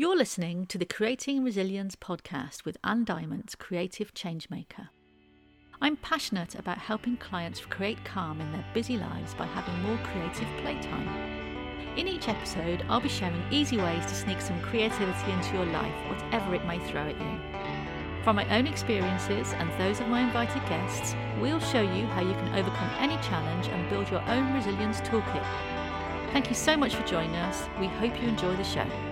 You're listening to the Creating Resilience podcast with Anne Diamond, creative changemaker. I'm passionate about helping clients create calm in their busy lives by having more creative playtime. In each episode, I'll be sharing easy ways to sneak some creativity into your life, whatever it may throw at you. From my own experiences and those of my invited guests, we'll show you how you can overcome any challenge and build your own resilience toolkit. Thank you so much for joining us. We hope you enjoy the show.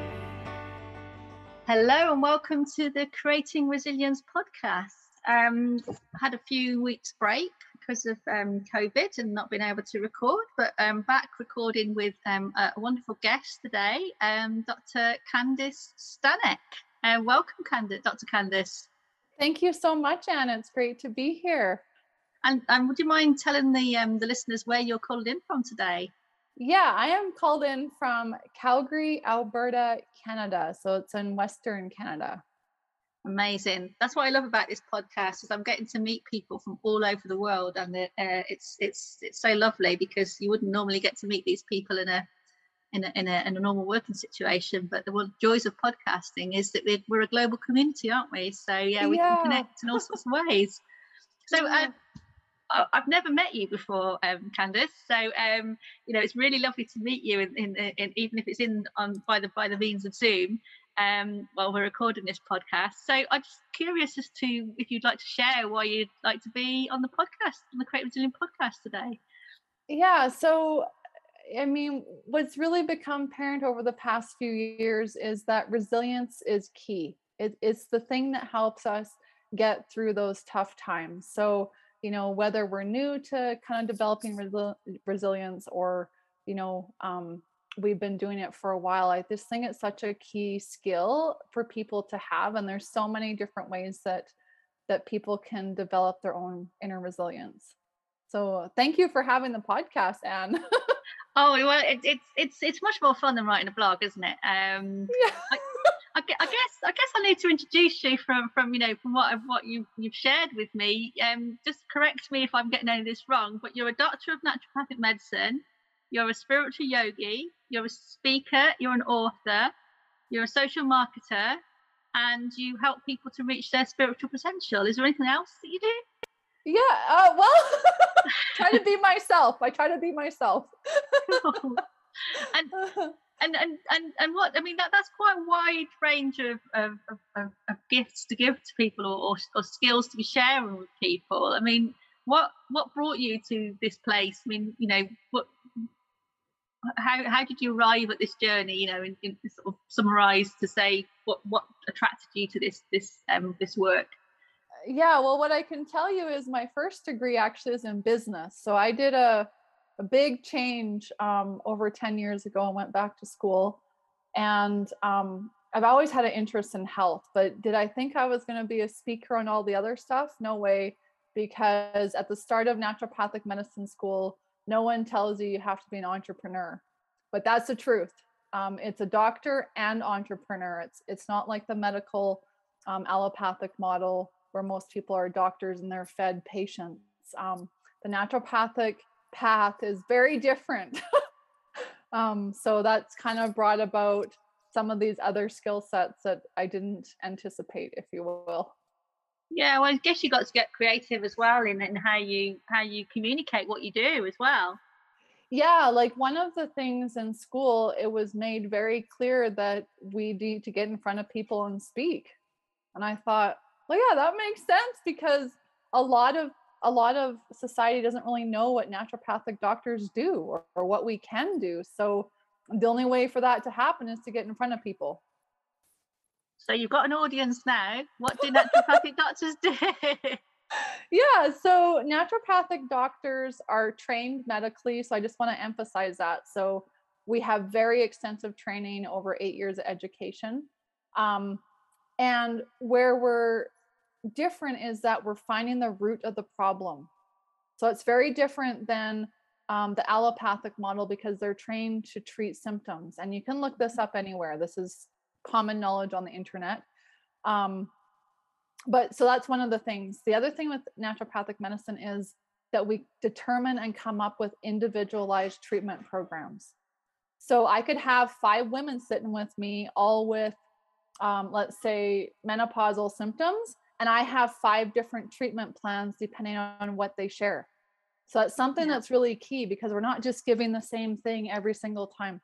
Hello and welcome to the Creating Resilience podcast. Um, had a few weeks break because of um, COVID and not being able to record, but I'm back recording with um, a wonderful guest today, um, Dr. Candice Stanek. Uh, welcome, Candice, Dr. Candice. Thank you so much, Anna. It's great to be here. And, and would you mind telling the um, the listeners where you're called in from today? Yeah, I am called in from Calgary, Alberta, Canada. So it's in Western Canada. Amazing. That's what I love about this podcast is I'm getting to meet people from all over the world, and uh, it's it's it's so lovely because you wouldn't normally get to meet these people in a in a, in a, in a normal working situation. But the joys of podcasting is that we're a global community, aren't we? So yeah, we yeah. can connect in all sorts of ways. So uh, I've never met you before, um, Candice. So um, you know, it's really lovely to meet you, in, in, in, even if it's in on by the by the means of Zoom. Um, while we're recording this podcast, so I'm just curious as to if you'd like to share why you'd like to be on the podcast, on the Create Resilient podcast today. Yeah, so I mean, what's really become apparent over the past few years is that resilience is key. It, it's the thing that helps us get through those tough times. So you know whether we're new to kind of developing resi- resilience or you know um, we've been doing it for a while i just think it's such a key skill for people to have and there's so many different ways that that people can develop their own inner resilience. So thank you for having the podcast anne. Oh well it, it's it's it's much more fun than writing a blog isn't it? Um yeah. I, I, I, guess I guess I need to introduce you from from you know from what what you you've shared with me. Um, just correct me if I'm getting any of this wrong, but you're a doctor of naturopathic medicine. You're a spiritual yogi. You're a speaker. You're an author. You're a social marketer, and you help people to reach their spiritual potential. Is there anything else that you do? Yeah. Uh, well, try to be myself. I try to be myself. and and and and and what I mean that that's quite a wide range of of, of, of gifts to give to people or, or, or skills to be sharing with people. I mean, what what brought you to this place? I mean, you know, what how how did you arrive at this journey? You know, in, in sort of summarize to say what what attracted you to this this um this work. Yeah, well, what I can tell you is my first degree actually is in business. So I did a a big change um, over 10 years ago and went back to school. And um, I've always had an interest in health, but did I think I was going to be a speaker on all the other stuff? No way. Because at the start of naturopathic medicine school, no one tells you you have to be an entrepreneur, but that's the truth. Um, it's a doctor and entrepreneur. It's it's not like the medical um, allopathic model where most people are doctors and they're fed patients. Um, the naturopathic path is very different. um, so that's kind of brought about some of these other skill sets that I didn't anticipate, if you will. Yeah, well, I guess you got to get creative as well in, in how you how you communicate what you do as well. Yeah, like one of the things in school, it was made very clear that we need to get in front of people and speak. And I thought, well, yeah, that makes sense because a lot of a lot of society doesn't really know what naturopathic doctors do or, or what we can do. So the only way for that to happen is to get in front of people. So you've got an audience now. What do naturopathic doctors do? yeah, so naturopathic doctors are trained medically. So I just want to emphasize that. So we have very extensive training over eight years of education. Um, and where we're different is that we're finding the root of the problem. So it's very different than um, the allopathic model because they're trained to treat symptoms. And you can look this up anywhere. This is common knowledge on the internet. Um, but so that's one of the things. The other thing with naturopathic medicine is that we determine and come up with individualized treatment programs. So I could have five women sitting with me, all with um, let's say menopausal symptoms and i have five different treatment plans depending on what they share so that's something yeah. that's really key because we're not just giving the same thing every single time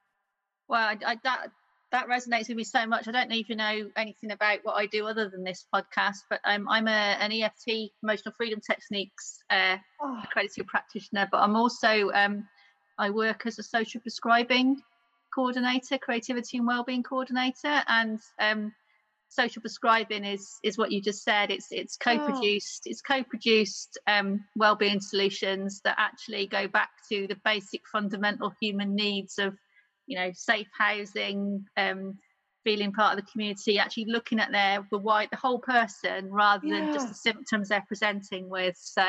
well I, I, that that resonates with me so much. I don't know if you know anything about what I do other than this podcast, but um, I'm a, an EFT, emotional freedom techniques uh, oh. accredited practitioner. But I'm also um, I work as a social prescribing coordinator, creativity and wellbeing coordinator, and um, social prescribing is is what you just said. It's it's oh. co-produced. Oh. It's co-produced um, wellbeing solutions that actually go back to the basic fundamental human needs of you know safe housing um, feeling part of the community actually looking at their the white the whole person rather yeah. than just the symptoms they're presenting with so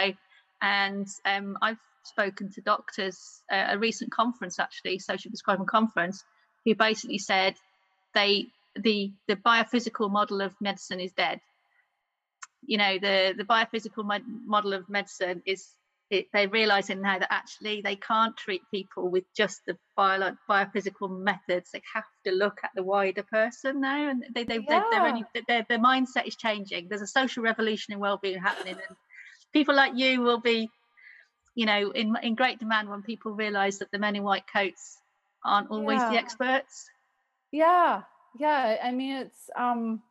and um, i've spoken to doctors at a recent conference actually social prescribing conference who basically said they the the biophysical model of medicine is dead you know the the biophysical model of medicine is it, they're realizing now that actually they can't treat people with just the bio, biophysical methods. They have to look at the wider person now, and they, they, yeah. they, only, their, their mindset is changing. There's a social revolution in well-being happening, and people like you will be, you know, in in great demand when people realize that the men in white coats aren't always yeah. the experts. Yeah, yeah. I mean, it's um,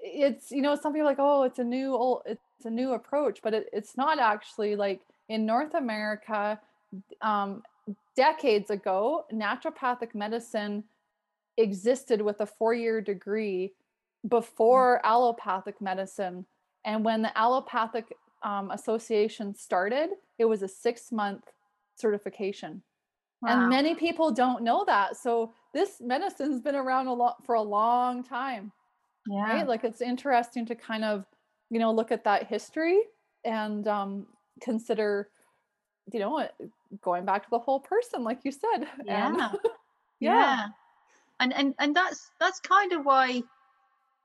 it's you know, some people like, oh, it's a new old, it's a new approach, but it, it's not actually like in North America, um, decades ago, naturopathic medicine existed with a four year degree before mm. allopathic medicine. And when the allopathic um, association started, it was a six month certification. Wow. And many people don't know that. So this medicine's been around a lot for a long time. Yeah. Right? Like it's interesting to kind of you know look at that history and um, consider you know going back to the whole person like you said yeah and, yeah. yeah and and and that's that's kind of why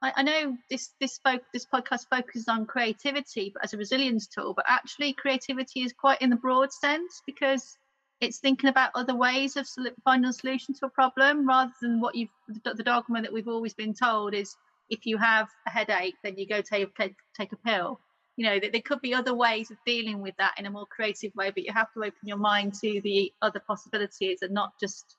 I, I know this this spoke this podcast focuses on creativity but as a resilience tool but actually creativity is quite in the broad sense because it's thinking about other ways of finding a solution to a problem rather than what you've the, dogma that we've always been told is if you have a headache, then you go take take a pill. You know, that there could be other ways of dealing with that in a more creative way, but you have to open your mind to the other possibilities and not just.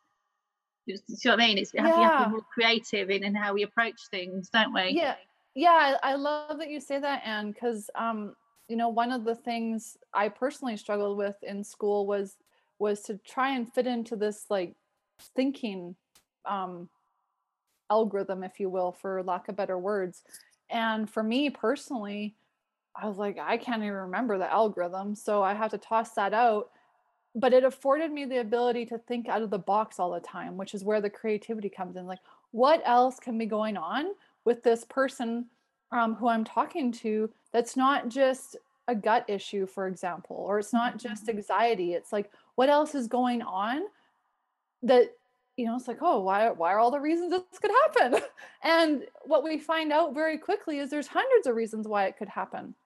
You see what I mean? It's yeah. you have to be more creative in, in how we approach things, don't we? Yeah, yeah. I love that you say that, Anne, because um, you know, one of the things I personally struggled with in school was was to try and fit into this like thinking um algorithm, if you will, for lack of better words. And for me personally, I was like, I can't even remember the algorithm. So I have to toss that out. But it afforded me the ability to think out of the box all the time, which is where the creativity comes in. Like, what else can be going on with this person um, who I'm talking to that's not just a gut issue, for example, or it's not just mm-hmm. anxiety. It's like, what else is going on that you know, it's like, oh, why, why are all the reasons this could happen? And what we find out very quickly is there's hundreds of reasons why it could happen,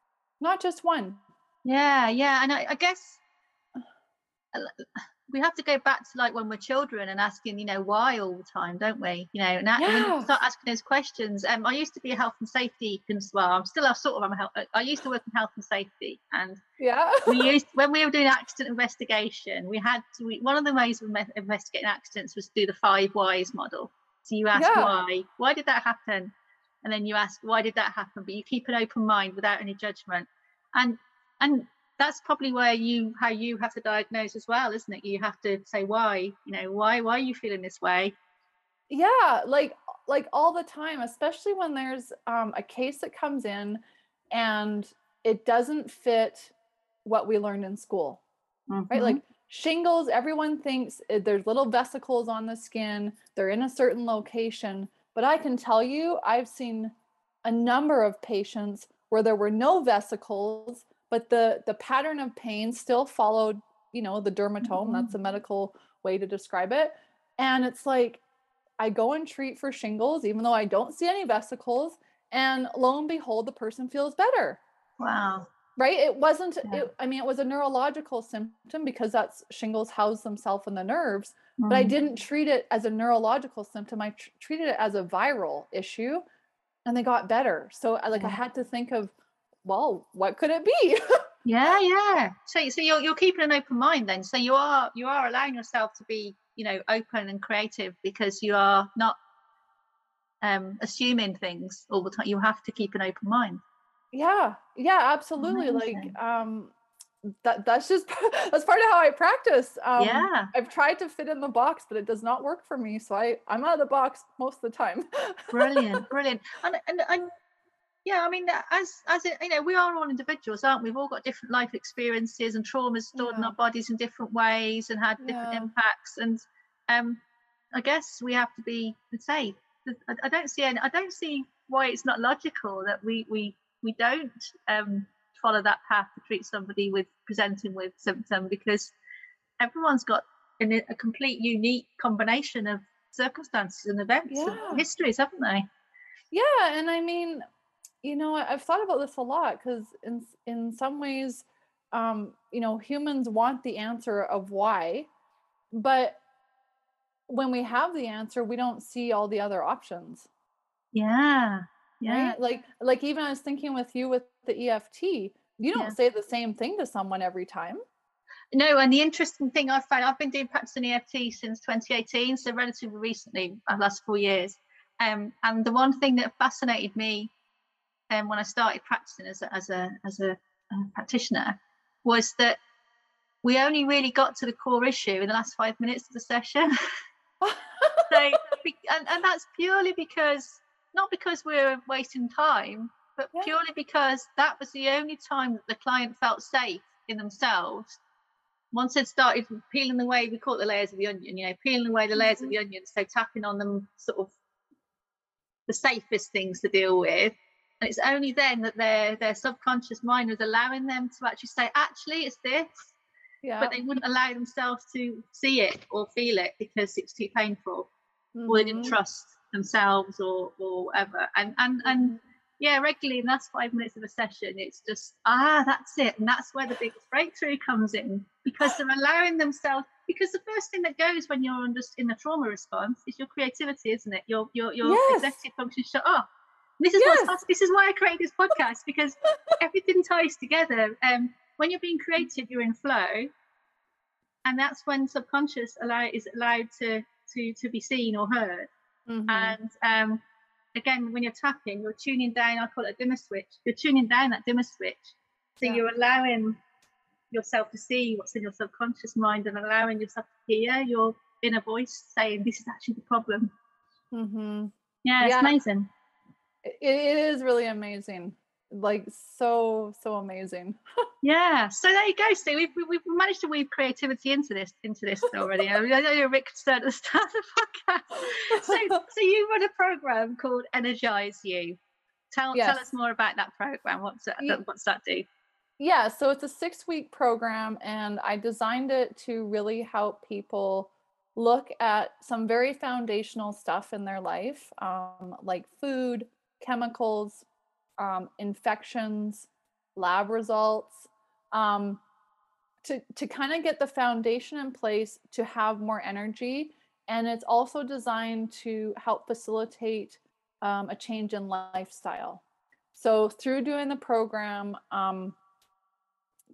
not just one. Yeah, yeah. And I, I guess we have to go back to like when we're children and asking, you know, why all the time, don't we? You know, and yeah. start asking those questions. Um, I used to be a health and safety well, I'm still a sort of I'm a health. I used to work in health and safety, and yeah, we used when we were doing accident investigation, we had to. We, one of the ways of investigating accidents was to do the five whys model. So you ask yeah. why, why did that happen, and then you ask why did that happen, but you keep an open mind without any judgment, and and that's probably where you how you have to diagnose as well isn't it? You have to say why you know why why are you feeling this way? Yeah like like all the time especially when there's um, a case that comes in and it doesn't fit what we learned in school mm-hmm. right like shingles everyone thinks eh, there's little vesicles on the skin they're in a certain location but i can tell you i've seen a number of patients where there were no vesicles but the the pattern of pain still followed you know the dermatome mm-hmm. that's a medical way to describe it and it's like i go and treat for shingles even though i don't see any vesicles and lo and behold the person feels better wow right it wasn't yeah. it, i mean it was a neurological symptom because that's shingles house themselves in the nerves mm. but I mm. didn't treat it as a neurological symptom. I tr- treated it as a viral issue and they got better. So like I had to think of, well, what could it be? yeah, yeah. So so you're you're keeping an open mind then. So you are you are allowing yourself to be, you know, open and creative because you are not um assuming things all the time. You have to keep an open mind. Yeah. Yeah, absolutely. Amazing. Like um that that's just that's part of how I practice. Um, yeah, I've tried to fit in the box, but it does not work for me. So I I'm out of the box most of the time. brilliant, brilliant, and and and yeah, I mean, as as it, you know, we are all individuals, aren't we? We've all got different life experiences and traumas stored yeah. in our bodies in different ways and had different yeah. impacts. And um, I guess we have to be say, I, I don't see any, I don't see why it's not logical that we we we don't um follow that path to treat somebody with presenting with symptom because everyone's got a, a complete unique combination of circumstances and events yeah. and histories, haven't they? Yeah, and I mean, you know, I've thought about this a lot because in in some ways, um, you know, humans want the answer of why, but when we have the answer, we don't see all the other options. Yeah, yeah. Right? Like like even I was thinking with you with the EFT, you don't yeah. say the same thing to someone every time. No, and the interesting thing I've found, I've been doing practicing EFT since 2018, so relatively recently, the uh, last four years. Um, and the one thing that fascinated me um, when I started practicing as a, as a, as a, a practitioner was that we only really got to the core issue in the last five minutes of the session. so, and, and that's purely because not because we're wasting time, but yeah. purely because that was the only time that the client felt safe in themselves. Once they'd started peeling away, we call it the layers of the onion, you know, peeling away the layers mm-hmm. of the onion, so tapping on them sort of the safest things to deal with. And it's only then that their their subconscious mind was allowing them to actually say, actually, it's this. Yeah. But they wouldn't allow themselves to see it or feel it because it's too painful, mm-hmm. or they didn't mm-hmm. trust themselves or or whatever and and and mm-hmm. yeah regularly in the last five minutes of a session it's just ah that's it and that's where the biggest breakthrough comes in because they're allowing themselves because the first thing that goes when you're just in the trauma response is your creativity isn't it your your your yes. executive function shut off this is yes. what this is why I created this podcast because everything ties together. Um, when you're being creative, you're in flow, and that's when subconscious allow is allowed to to to be seen or heard. Mm-hmm. And um, again, when you're tapping, you're tuning down, I call it a dimmer switch. You're tuning down that dimmer switch. So yeah. you're allowing yourself to see what's in your subconscious mind and allowing yourself to hear your inner voice saying, This is actually the problem. Mm-hmm. Yeah, it's yeah. amazing. It, it is really amazing like so so amazing. Yeah so there you go so we've, we've managed to weave creativity into this into this already. I, mean, I know rick started at the start of the podcast. So so you run a program called energize you. Tell yes. tell us more about that program what's that what's that do? Yeah so it's a six week program and i designed it to really help people look at some very foundational stuff in their life um, like food chemicals um, infections, lab results, um, to, to kind of get the foundation in place to have more energy. And it's also designed to help facilitate um, a change in lifestyle. So, through doing the program, um,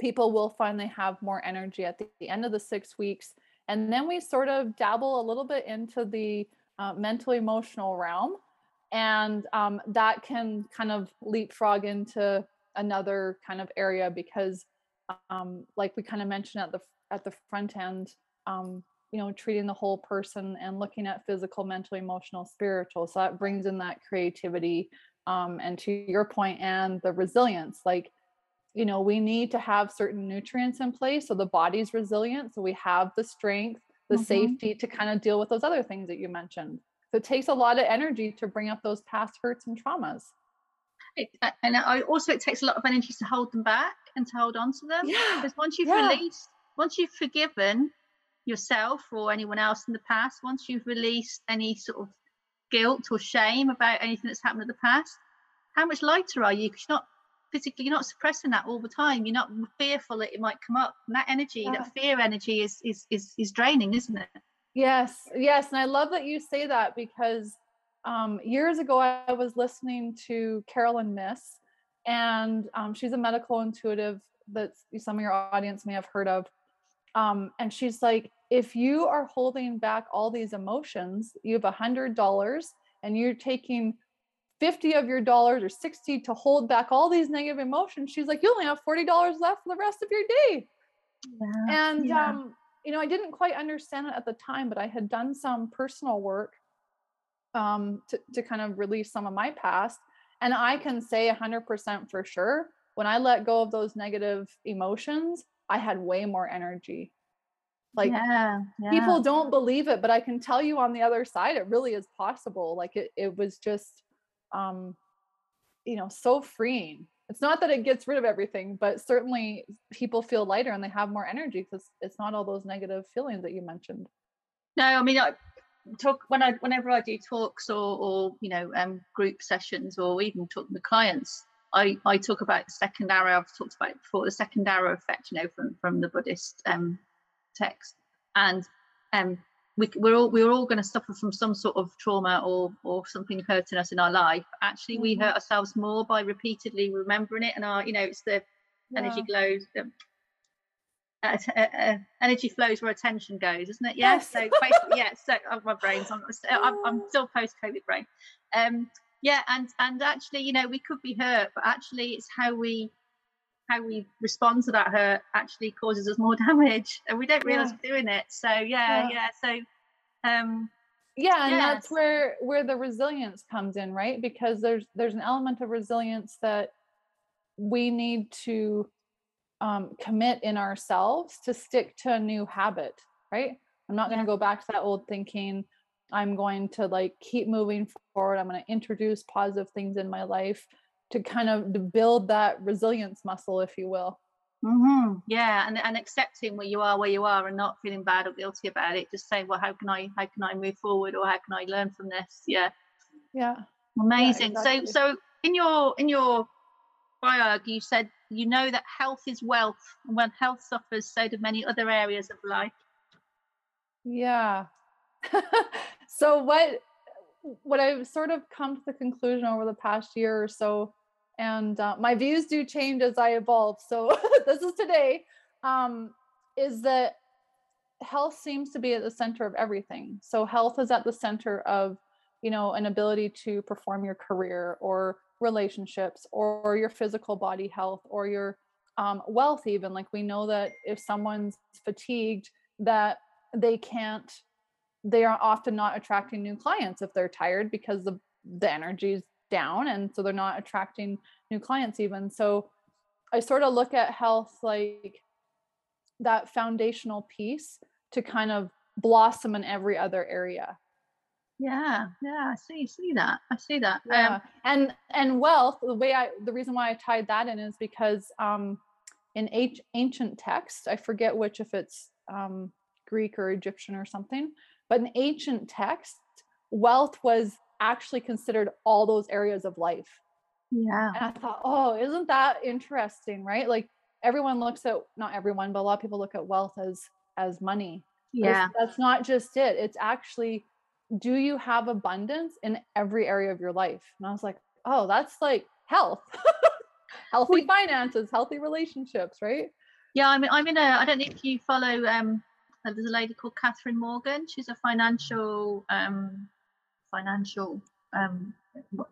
people will find they have more energy at the, the, end of the six weeks. And then we sort of dabble a little bit into the uh, mental emotional realm and um, that can kind of leapfrog into another kind of area because um, like we kind of mentioned at the at the front end um, you know treating the whole person and looking at physical mental emotional spiritual. So that brings in that creativity um, and to your point and the resilience. Like you know we need to have certain nutrients in place so the body's resilient so we have the strength the mm-hmm. safety to kind of deal with those other things that you mentioned so it takes a lot of energy to bring up those past hurts and traumas. It, and I, also, it takes a lot of energy to hold them back and to hold on to them. Yeah. Because once you've yeah. released, once you've forgiven yourself or anyone else in the past, once you've released any sort of guilt or shame about anything that's happened in the past, how much lighter are you? Because you're not physically, you're not suppressing that all the time. You're not fearful that it might come up. And that energy, yeah. that fear energy, is is is is draining, isn't it? Yes, yes. And I love that you say that because um, years ago I was listening to Caroline Myss, and um, she's a medical intuitive that some of your audience may have heard of. Um, and she's like, if you are holding back all these emotions, you have a hundred dollars and you're taking 50 of your dollars or 60 to hold back all these negative emotions. She's like, you only have $40 left for the rest of your day. Yeah, and yeah. um, you know, I didn't quite understand it at the time, but I had done some personal work um, to, to kind of release some of my past. And I can say 100% for sure, when I let go of those negative emotions, I had way more energy. Like yeah, yeah. people don't believe it, but I can tell you on the other side, it really is possible. Like it, it was just, um, you know, so freeing it's not that it gets rid of everything, but certainly people feel lighter and they have more energy because it's not all those negative feelings that you mentioned. No, I mean, I talk when I whenever I do talks or or you know um, group sessions or even talking to clients, I I talk about the second arrow. I've talked about it before the second arrow effect, you know, from from the Buddhist um, text, and um, we, we're all we're all going to suffer from some sort of trauma or or something hurting us in our life. Actually, mm-hmm. we hurt ourselves more by repeatedly remembering it, and our you know it's the yeah. energy glows. Um, uh, uh, energy flows where attention goes, isn't it? Yeah. Yes. So basically, yeah. So oh, my brain's I'm, I'm, I'm still post COVID brain. Um, yeah, and and actually, you know, we could be hurt, but actually, it's how we how we respond to that hurt actually causes us more damage and we don't realize yeah. we're doing it so yeah yeah, yeah. so um yeah and yes. that's where where the resilience comes in right because there's there's an element of resilience that we need to um, commit in ourselves to stick to a new habit right i'm not going to go back to that old thinking i'm going to like keep moving forward i'm going to introduce positive things in my life to kind of to build that resilience muscle, if you will. Mm-hmm. Yeah, and and accepting where you are, where you are, and not feeling bad or guilty about it. Just saying, well, how can I how can I move forward, or how can I learn from this? Yeah, yeah, amazing. Yeah, exactly. So so in your in your bio, you said you know that health is wealth, and when health suffers, so do many other areas of life. Yeah. so what what I've sort of come to the conclusion over the past year or so and uh, my views do change as I evolve. So this is today. Um, is that health seems to be at the center of everything. So health is at the center of, you know, an ability to perform your career or relationships or your physical body health or your um, wealth. Even like we know that if someone's fatigued, that they can't. They are often not attracting new clients if they're tired because the the energy down and so they're not attracting new clients even so i sort of look at health like that foundational piece to kind of blossom in every other area yeah yeah i see see that i see that yeah. Um, and and wealth the way i the reason why i tied that in is because um in ancient text i forget which if it's um greek or egyptian or something but in ancient text wealth was actually considered all those areas of life. Yeah. And I thought, oh, isn't that interesting, right? Like everyone looks at not everyone, but a lot of people look at wealth as as money. Yeah. That's not just it. It's actually do you have abundance in every area of your life? And I was like, oh, that's like health. healthy finances, healthy relationships, right? Yeah, I mean, I'm in a. I don't know if you follow. Um, there's a lady called Catherine Morgan. She's a financial um, financial um,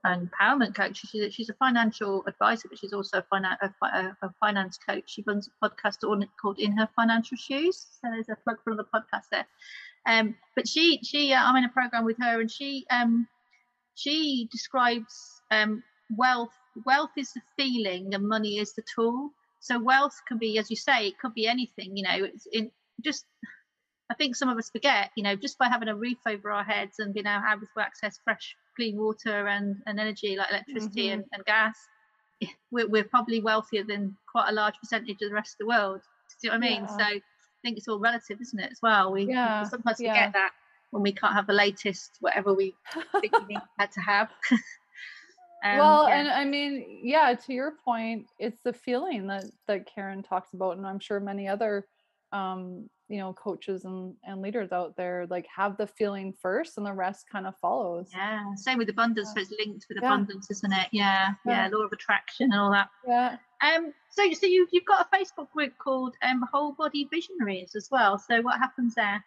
empowerment coach. She's, she's a financial advisor, but she's also a, finan- a, a, finance coach. She runs a podcast called In Her Financial Shoes. So there's a plug for the podcast there. Um, but she, she, uh, I'm in a program with her, and she, um, she describes um, wealth. Wealth is the feeling, and money is the tool. So wealth can be, as you say, it could be anything. You know, it's in just I think some of us forget, you know, just by having a roof over our heads and being able to access fresh, clean water and, and energy like electricity mm-hmm. and, and gas, we're, we're, probably wealthier than quite a large percentage of the rest of the world. Do you know what I mean? Yeah. So I think it's all relative, isn't it, as well? We, yeah. we sometimes forget that when we can't have the latest, whatever we think we had to have. Um, well, yeah. and I mean, yeah, to your point, it's the feeling that that Karen talks about, and I'm sure many other um, you know coaches and, and leaders out there like have the feeling first and the rest kind of follows yeah same with abundance Yeah. so it's linked with Yeah. abundance isn't it yeah, yeah Yeah. law of attraction and all that yeah um so so you, you've got a facebook group called um whole body visionaries as well so what happens there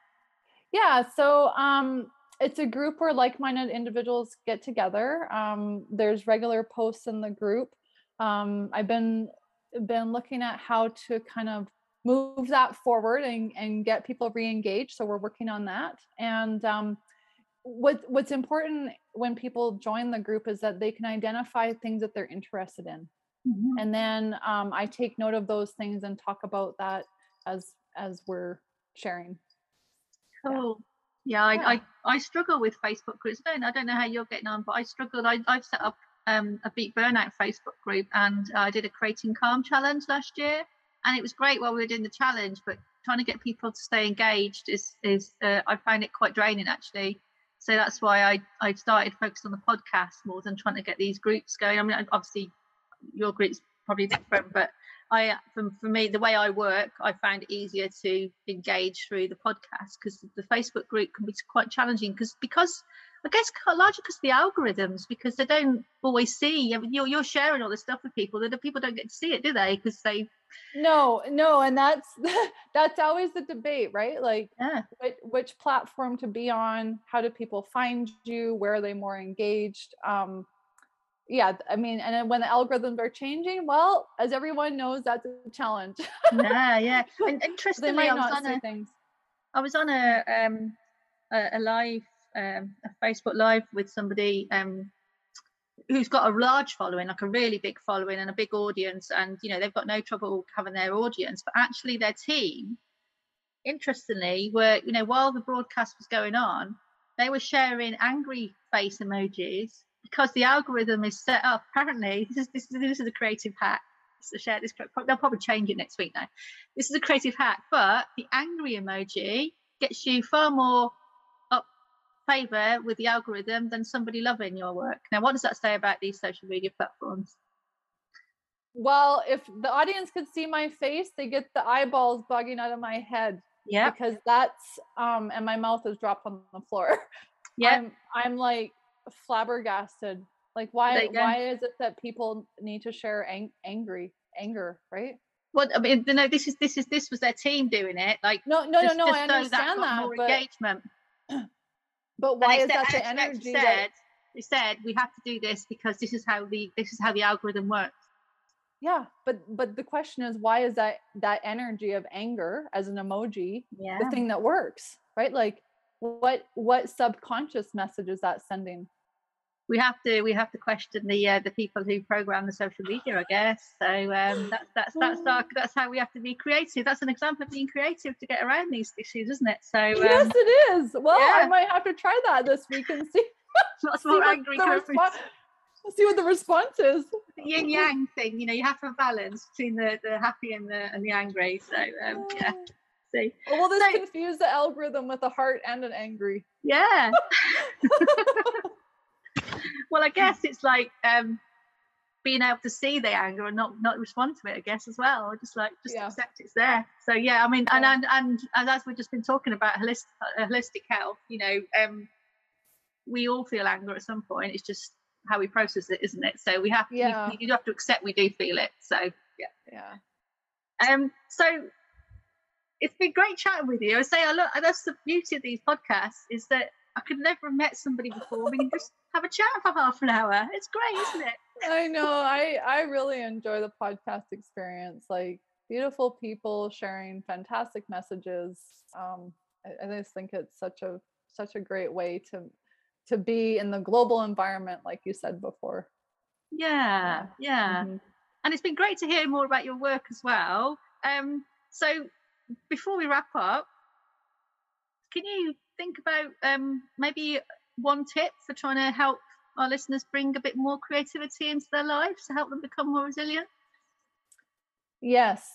Yeah, so um, it's a group where like-minded individuals get together. Um, there's regular posts in the group. Um, I've been been looking at how to kind of move that forward and, and get people re-engaged. So we're working on that. And um, what what's important when people join the group is that they can identify things that they're interested in and then um, i take note of those things and talk about that as as we're sharing Yeah. Cool. Yeah, I, Yeah. I, I struggle with Facebook groups. I don't, I don't know how you're getting on, but I struggled. I, I've set up um, a Beat Burnout Facebook group and I did a Creating Calm challenge last year. And it was great while we were doing the challenge, but trying to get people to stay engaged is, is uh, I find it quite draining actually. So that's why I, I started focused on the podcast more than trying to get these groups going. I mean, obviously your group's probably different, but I, for, for me, the way I work, I find it easier to engage through the podcast because the Facebook group can be quite challenging because because I guess largely because the algorithms because they don't always see. You're you're sharing all this stuff with people that the people don't get to see it, do they? Because they no no and that's that's always the debate right? Like yeah. which, which platform to be on how do people find you where are they more engaged? Um yeah i mean and then when the algorithms are changing well as everyone knows that's a challenge. Yeah yeah. And they interestingly, might I was not a things. I was on a um a, a live um a Facebook live with somebody um who's got a large following, like a really big following and a big audience, and you know they've got no trouble having their audience, but actually their team, interestingly, were you know while the broadcast was going on, they were sharing angry face emojis because the algorithm is set up. Apparently, this is this is this is a creative hack. So share this. They'll probably change it next week now. This is a creative hack, but the angry emoji gets you far more favor with the algorithm than somebody loving your work. Now, what does that say about these social media platforms? well if the audience could see my face they get the eyeballs bugging out of my head Yeah, because that's um and my mouth is dropped on the floor yeah, I'm I'm like flabbergasted. Like why why is it that people need to share ang- angry anger, right? Well, I mean, no, this is this is this was their team doing it. Like, No, no, just- no, no. just I so understand got that, more but engagement. but why is said- that the energy? Said, that, they said we have to do this because this is how the this is how the algorithm works. yeah, but but the question is why is that that energy of anger as an emoji Yeah, the thing that works, right? Like what what subconscious message is that sending? We have to we have to question the uh, the people who program the social media, I guess. So um, that's that's that's our, that's how we have to be creative. That's an example of being creative to get around these issues, isn't it? So yes, um, it is. Well, I yeah. might have to try that this week and see, lots see more what angry the comments. see what the response is. the yin yang thing. You know, you have to balance between the, the happy and the and the angry. So um, yeah, see, Or will this So- confuse the algorithm with a heart and an angry? yeah. well, I guess it's like um, being able to see the anger and not not respond to it. I guess as well, or just like just Yeah. accept it's there. So yeah, I mean, and and and, and as we've just been talking about holistic uh, holistic health, you know, um, we all feel anger at some point. It's just how we process it, isn't it? So we have to, Yeah. you, you have to accept we do feel it. So yeah. Yeah. Um, so it's been great chatting with you. I say, I look, that's the beauty of these podcasts is that I could never have met somebody before. We can just have a chat for half an hour. It's great, isn't it? I know. I I really enjoy the podcast experience. Like beautiful people sharing fantastic messages. Um, I, I just think it's such a such a great way to to be in the global environment, like you said before. Yeah, yeah. Mhm. And it's been great to hear more about your work as well. Um, so before we wrap up, can you think about um, maybe one tip for trying to help our listeners bring a bit more creativity into their lives to help them become more resilient? Yes.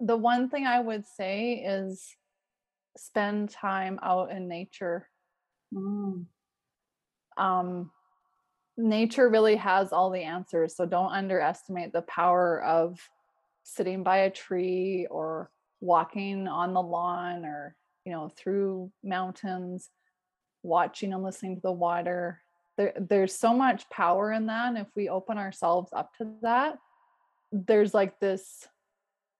The one thing I would say is spend time out in nature. Mm. um, nature really has all the answers. So don't underestimate the power of sitting by a tree or walking on the lawn or you know through mountains watching and listening to the water. There, there's so much power in that and if we open ourselves up to that there's like this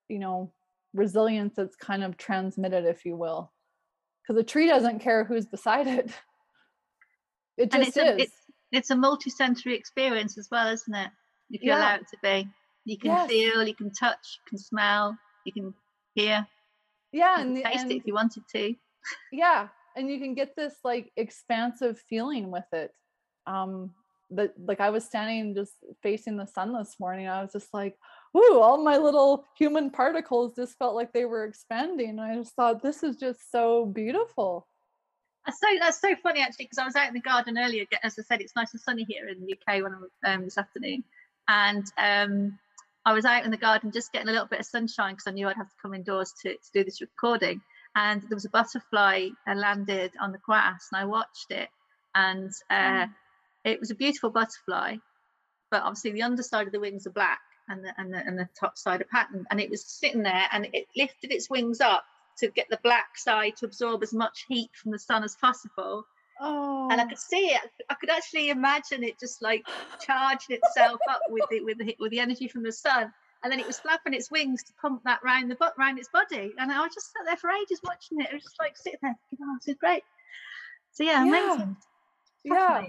you know resilience that's kind of transmitted if you will because the tree doesn't care who's beside it. It just it's is a, it's, it's a multi-sensory experience as well isn't it? If you Yeah. allow it to be. You can Yes. feel you can touch you can smell you can hear yeah and, taste and it if you wanted to yeah and you can get this like expansive feeling with it um that like i was standing just facing the sun this morning i was just like ooh all my little human particles just felt like they were expanding and i just thought this is just so beautiful That's so that's so funny actually because I was out in the garden earlier. As I said, it's nice and sunny here in the UK when I um, this afternoon, and um, I was out in the garden just getting a little bit of sunshine because I knew I'd have to come indoors to, to do this recording. And there was a butterfly uh, landed on the grass, and I watched it, and uh, it was a beautiful butterfly, but obviously the underside of the wings are black and the and the, and the top side are patterned, and it was sitting there and it lifted its wings up to get the black side to absorb as much heat from the sun as possible. Oh And I could see it. I could actually imagine it just like charging itself up with it with the with the energy from the sun. And then it was flapping its wings to pump that round the butt round its body. And I was just sat there for ages watching it. It was just like sitting there, thinking, oh, this is great. So yeah, Yeah. amazing. yeah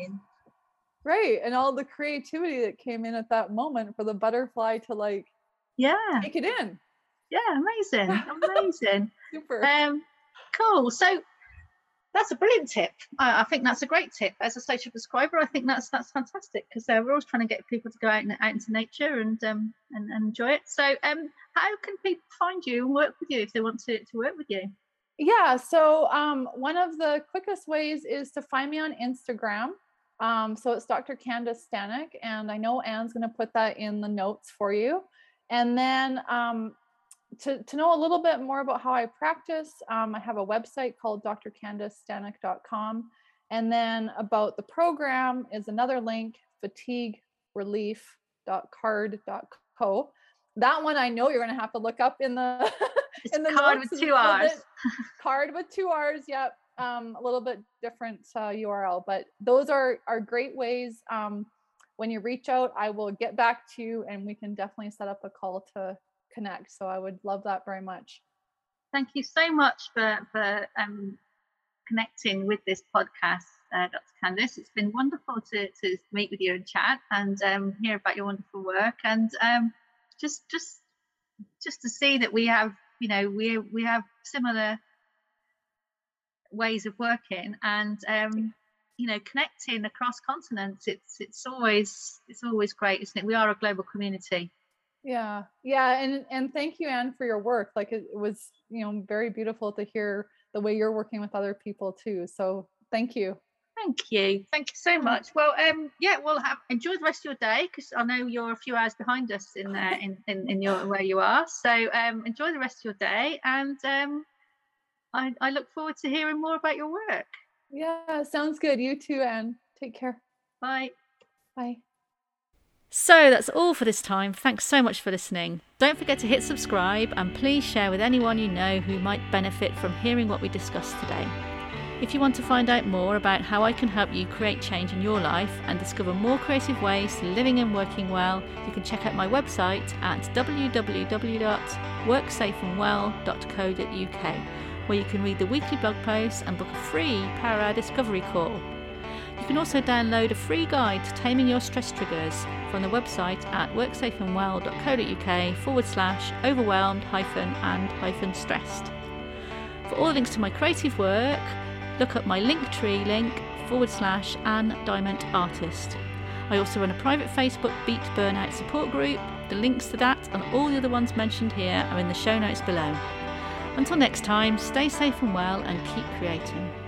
right and all the creativity that came in at that moment for the butterfly to like Yeah, take it in yeah, amazing, amazing. super Um, cool. So that's a brilliant tip. I, I think that's a great tip. As a social prescriber, I think that's that's fantastic because uh, we're always trying to get people to go out, and, out into nature and um and, and enjoy it. So um, how can people find you and work with you if they want to to work with you? Yeah, so um, one of the quickest ways is to find me on Instagram. Um, so it's Dr. Candace Stanek, and I know Anne's going to put that in the notes for you. And then um, to, to know a little bit more about how I practice, um, I have a website called drcandacestanek.com. And then about the program is another link, fatiguerelief.carrd.co. That one I know you're going to have to look up in the in the card with two R's. card with two R's. Yep. Um, a little bit different uh, URL, but those are are great ways. Um, when you reach out, I will get back to you, and we can definitely set up a call to connect. So I would love that very much. Thank you so much for for um, connecting with this podcast, uh, Dr. Candice. It's been wonderful to to meet with you and chat and um, hear about your wonderful work and um, just just just to see that we have you know we we have similar ways of working and um, you know connecting across continents. It's it's always it's always great, isn't it? We are a global community. Yeah, yeah, and and thank you, Anne, for your work. Like it, it was, you know, very beautiful to hear the way you're working with other people too. So thank you. Thank you. Thank you so much. Well, um, yeah, well, have enjoy the rest of your day because I know you're a few hours behind us in uh, in, in in your where you are. So um, enjoy the rest of your day, and um, I I look forward to hearing more about your work. Yeah, sounds good. You too, Anne. Take care. Bye. Bye. So that's all for this time. Thanks so much for listening. Don't forget to hit subscribe and please share with anyone you know who might benefit from hearing what we discussed today. If you want to find out more about how I can help you create change in your life and discover more creative ways to living and working well, you can check out my website at www.worksafeandwell.co.uk, where you can read the weekly blog posts and book a free Power Hour Discovery call. You can also download a free guide to taming your stress triggers from the website at worksafeandwell.co.uk forward slash overwhelmed hyphen and hyphen stressed. For all links to my creative work, look up my Linktree link forward slash Anne Diamond Artist. I also run a private Facebook Beat Burnout support group. The links to that and all the other ones mentioned here are in the show notes below. Until next time, stay safe and well and keep creating.